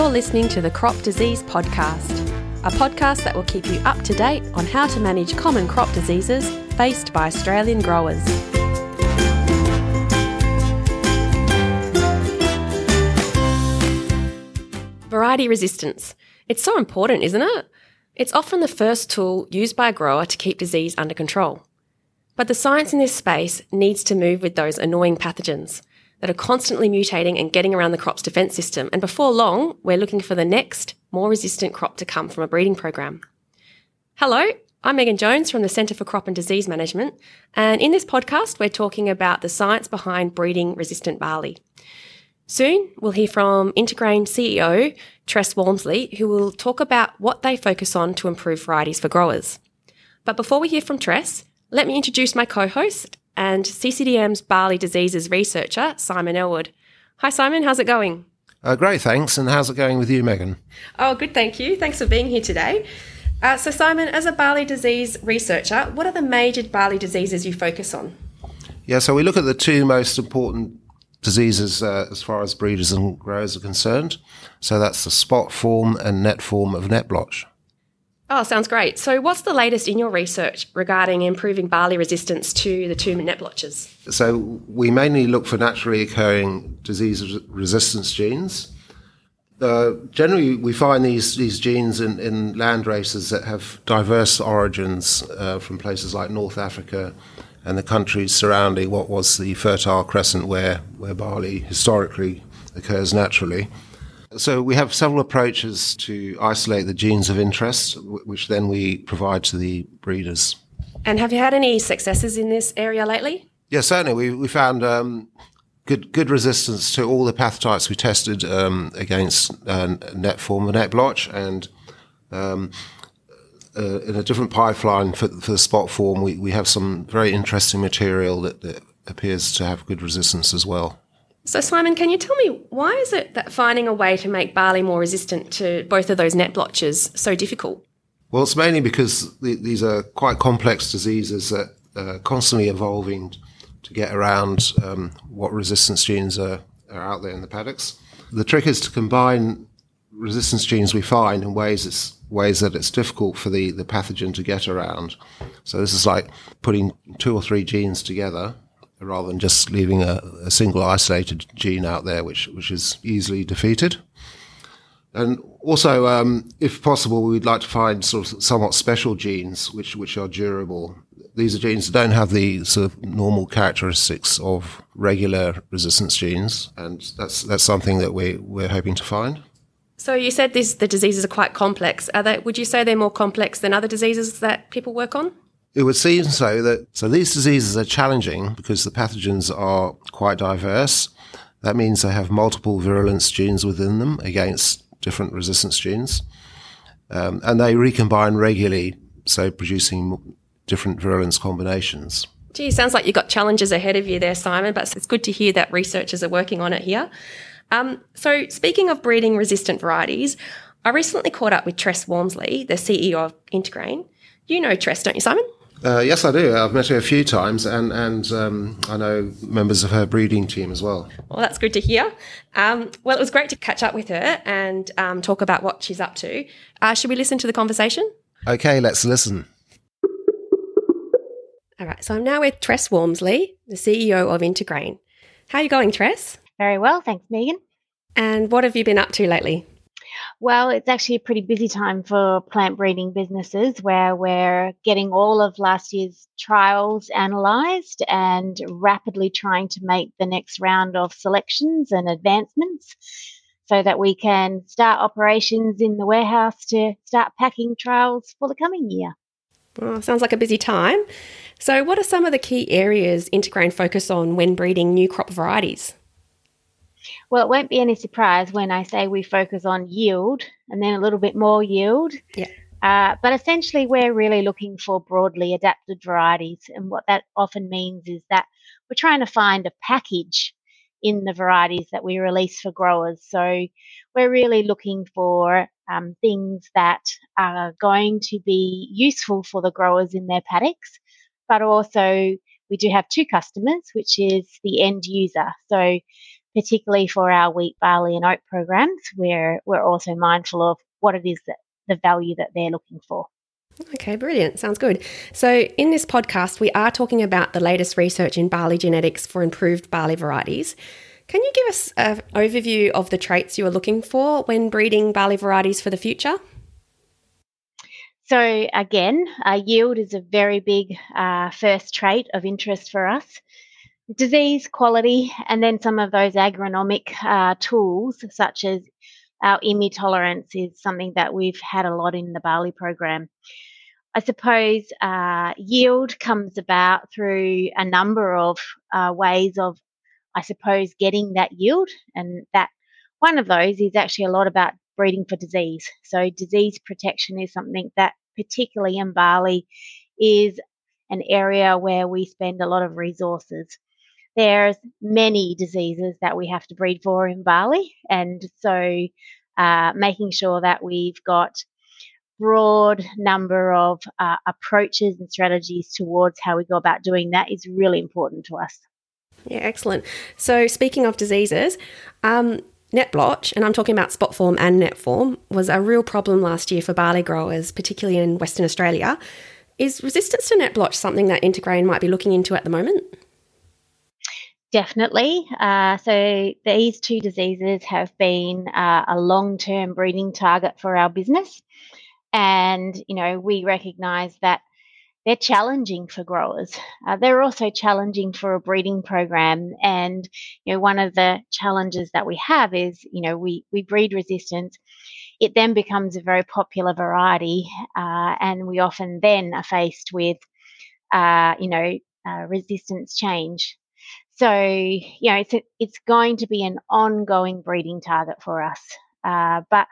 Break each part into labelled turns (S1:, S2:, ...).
S1: You're listening to the Crop Disease Podcast, a podcast that will keep you up to date on how to manage common crop diseases faced by Australian growers. Variety resistance. It's so important, isn't it? It's often the first tool used by a grower to keep disease under control. But the science in this space needs to move with those annoying pathogens that are constantly mutating and getting around the crop's defence system. And before long, we're looking for the next, more resistant crop to come from a breeding program. Hello, I'm Megan Jones from the Centre for Crop and Disease Management. And in this podcast, we're talking about the science behind breeding resistant barley. Soon, we'll hear from Intergrain CEO Tress Walmsley, who will talk about what they focus on to improve varieties for growers. But before we hear from Tress, let me introduce my co host and CCDM's barley diseases researcher, Simon Ellwood. Hi, Simon, how's it going?
S2: Uh, great, thanks. And how's it going with you, Megan?
S1: Oh, good, thank you. Thanks for being here today. Uh, so, Simon, as a barley disease researcher, what are the major barley diseases you focus on?
S2: Yeah, so we look at the two most important diseases uh, as far as breeders and growers are concerned. So that's the spot form and net form of net blotch.
S1: Oh, sounds great. So, what's the latest in your research regarding improving barley resistance to the two net blotches?
S2: So, we mainly look for naturally occurring disease resistance genes. Uh, generally, we find these, these genes in, in land races that have diverse origins uh, from places like North Africa and the countries surrounding what was the Fertile Crescent, where, where barley historically occurs naturally. So we have several approaches to isolate the genes of interest, which then we provide to the breeders.
S1: And have you had any successes in this area lately?
S2: Yeah, certainly. We, we found um, good good resistance to all the pathotypes we tested um, against uh, net form and net blotch, and um, uh, in a different pipeline for, for the spot form, we, we have some very interesting material that, that appears to have good resistance as well.
S1: So, Simon, can you tell me why is it that finding a way to make barley more resistant to both of those net blotches so difficult?
S2: Well, it's mainly because the, these are quite complex diseases that are constantly evolving to get around um, what resistance genes are, are out there in the paddocks. The trick is to combine resistance genes we find in ways it's ways that it's difficult for the, the pathogen to get around. So this is like putting two or three genes together rather than just leaving a, a single isolated gene out there, which which is easily defeated. And also, um, if possible, we'd like to find sort of somewhat special genes which which are durable. These are genes that don't have the sort of normal characteristics of regular resistance genes, and that's that's something that we we're hoping to find.
S1: So you said the diseases are quite complex. Are they? Would you say they're more complex than other diseases that people work on?
S2: It would seem so that so these diseases are challenging because the pathogens are quite diverse. That means they have multiple virulence genes within them against different resistance genes, um, and they recombine regularly, so producing different virulence combinations.
S1: Gee, sounds like you've got challenges ahead of you there, Simon. But it's good to hear that researchers are working on it here. Um, so, speaking of breeding resistant varieties, I recently caught up with Tress Walmsley, the CEO of Intergrain. You know Tress, don't you, Simon?
S2: Uh, yes, I do. I've met her a few times, and and um, I know members of her breeding team as well.
S1: Well, that's good to hear. Um, well, it was great to catch up with her and um, talk about what she's up to. Uh, should we listen to the conversation?
S2: Okay, let's listen.
S1: All right, so I'm now with Tress Walmsley, the CEO of Intergrain. How are you going, Tress?
S3: Very well, thanks, Megan.
S1: And what have you been up to lately?
S3: Well, it's actually a pretty busy time for plant breeding businesses where we're getting all of last year's trials analysed and rapidly trying to make the next round of selections and advancements so that we can start operations in the warehouse to start packing trials for the coming year.
S1: Sounds like a busy time. So, what are some of the key areas Intergrain focus on when breeding new crop varieties?
S3: Well, it won't be any surprise when I say we focus on yield and then a little bit more yield.
S1: Yeah.
S3: Uh, but essentially, we're really looking for broadly adapted varieties. And what that often means is that we're trying to find a package in the varieties that we release for growers. So we're really looking for um, things that are going to be useful for the growers in their paddocks, but also we do have two customers, which is the end user. So particularly for our wheat, barley, and oat programs, where we're also mindful of what it is that the value that they're looking for.
S1: Okay, brilliant. Sounds good. So, in this podcast, we are talking about the latest research in barley genetics for improved barley varieties. Can you give us an overview of the traits you are looking for when breeding barley varieties for the future?
S3: So, again, uh, yield is a very big uh, first trait of interest for us. Disease, quality, and then some of those agronomic uh, tools, such as our IMI tolerance, is something that we've had a lot in the barley program. I suppose uh, yield comes about through a number of uh, ways of, I suppose, getting that yield. And that one of those is actually a lot about breeding for disease. So, disease protection is something that, particularly in barley, is an area where we spend a lot of resources. There's many diseases that we have to breed for in barley, and so uh, making sure that we've got broad number of uh, approaches and strategies towards how we go about doing that is really important to us.
S1: Yeah, excellent. So, speaking of diseases, um, net blotch, and I'm talking about spot form and net form, was a real problem last year for barley growers, particularly in Western Australia. Is resistance to net blotch something that Intergrain might be looking into at the moment?
S3: Definitely. Uh, so these two diseases have been uh, a long-term breeding target for our business. And, you know, we recognize that they're challenging for growers. Uh, they're also challenging for a breeding program. And, you know, one of the challenges that we have is, you know, we, we breed resistance. It then becomes a very popular variety. Uh, and we often then are faced with, uh, you know, uh, resistance change. So, you know, it's, it's going to be an ongoing breeding target for us. Uh, but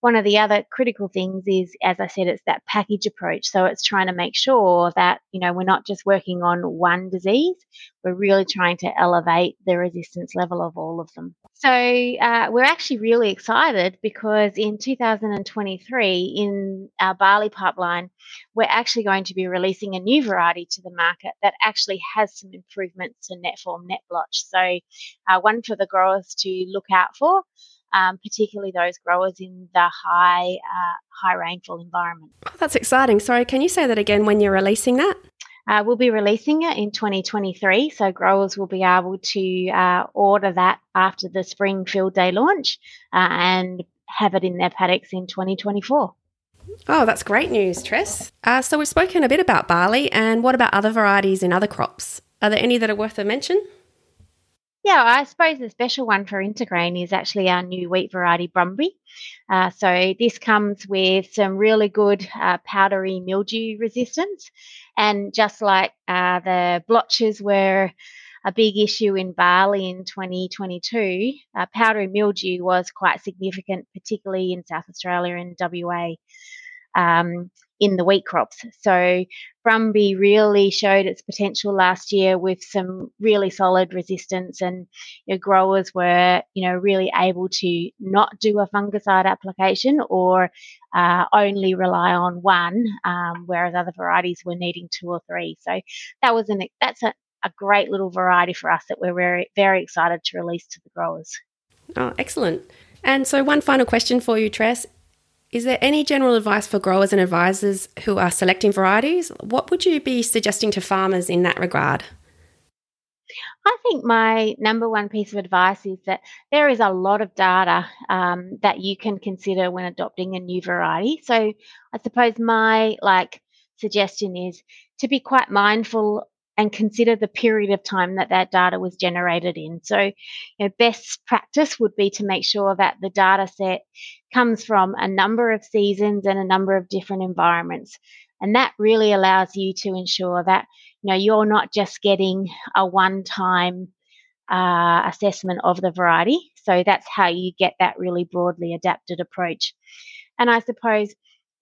S3: one of the other critical things is, as I said, it's that package approach. So it's trying to make sure that, you know, we're not just working on one disease, we're really trying to elevate the resistance level of all of them. So uh, we're actually really excited because in 2023, in our barley pipeline, we're actually going to be releasing a new variety to the market that actually has some improvements to net form, net blotch. So uh, one for the growers to look out for um, particularly those growers in the high uh, high rainfall environment.
S1: Oh, that's exciting. Sorry, can you say that again when you're releasing that?
S3: Uh, we'll be releasing it in 2023, so growers will be able to uh, order that after the spring field day launch uh, and have it in their paddocks in 2024.
S1: Oh, that's great news, Tress. Uh, so we've spoken a bit about barley, and what about other varieties in other crops? Are there any that are worth a mention?
S3: Yeah, I suppose the special one for Intergrain is actually our new wheat variety Brumby. Uh, so this comes with some really good uh, powdery mildew resistance, and just like uh, the blotches were a big issue in barley in 2022, uh, powdery mildew was quite significant, particularly in South Australia and WA. Um, in the wheat crops. So Brumby really showed its potential last year with some really solid resistance, and you know, growers were, you know, really able to not do a fungicide application or uh, only rely on one, um, whereas other varieties were needing two or three. So that was an that's a, a great little variety for us that we're very very excited to release to the growers.
S1: Oh, excellent. And so, one final question for you, Tress. Is there any general advice for growers and advisors who are selecting varieties? What would you be suggesting to farmers in that regard?
S3: I think my number one piece of advice is that there is a lot of data um, that you can consider when adopting a new variety. So I suppose my like suggestion is to be quite mindful and consider the period of time that that data was generated in. So, you know, best practice would be to make sure that the data set comes from a number of seasons and a number of different environments. And that really allows you to ensure that, you know, you're not just getting a one-time uh, assessment of the variety. So that's how you get that really broadly adapted approach. And I suppose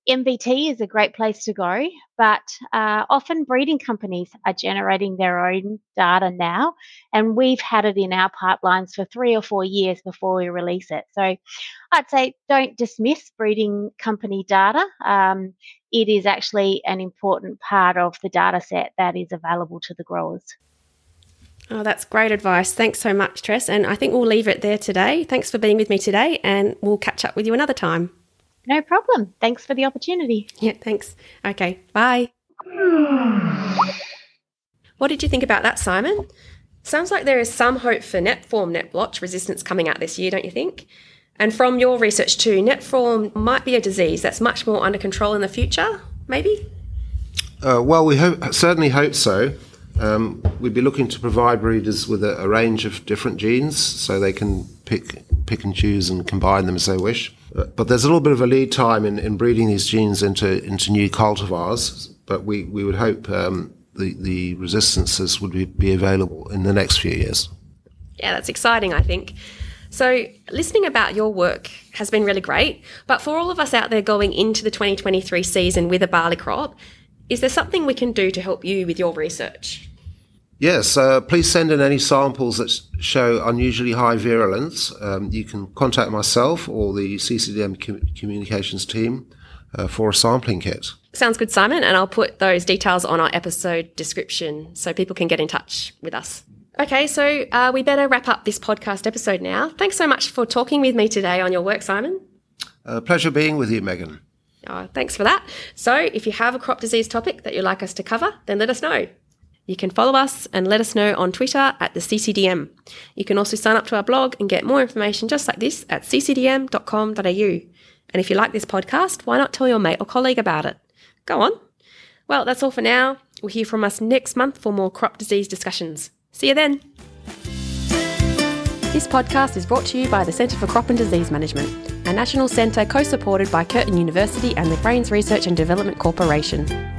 S3: NVT is a great place to go, but uh, often breeding companies are generating their own data now, and we've had it in our pipelines for three or four years before we release it. So I'd say don't dismiss breeding company data. Um, it is actually an important part of the data set that is available to the growers.
S1: Oh, that's great advice. Thanks so much, Tress. And I think we'll leave it there today. Thanks for being with me today, and we'll catch up with you another time.
S3: No problem. Thanks for the opportunity.
S1: Yeah, thanks. Okay, bye. What did you think about that, Simon? Sounds like there is some hope for netform net blotch resistance coming out this year, don't you think? And from your research too, netform might be a disease that's much more under control in the future, maybe?
S2: Uh, well, we hope, certainly hope so. Um, we'd be looking to provide breeders with a, range of different genes so they can pick, pick and choose and combine them as they wish. But there's a little bit of a lead time in, in breeding these genes into, new cultivars. But we, would hope um, the, resistances would be available in the next few years.
S1: Yeah, that's exciting, I think. So, listening about your work has been really great. But for all of us out there going into the 2023 season with a barley crop, is there something we can do to help you with your research?
S2: Yes, uh, please send in any samples that show unusually high virulence. Um, you can contact myself or the CCDM com- communications team uh, for a sampling kit.
S1: Sounds good, Simon. And I'll put those details on our episode description so people can get in touch with us. Okay, so uh, we better wrap up this podcast episode now. Thanks so much for talking with me today on your work, Simon.
S2: A pleasure being with you, Megan.
S1: Oh, thanks for that. So, if you have a crop disease topic that you'd like us to cover, then let us know. You can follow us and let us know on Twitter at the CCDM. You can also sign up to our blog and get more information just like this at ccdm.com.au. And if you like this podcast, why not tell your mate or colleague about it? Go on. Well, that's all for now. We'll hear from us next month for more crop disease discussions. See you then. This podcast is brought to you by the Centre for Crop and Disease Management, a national centre co supported by Curtin University and the Grains Research and Development Corporation.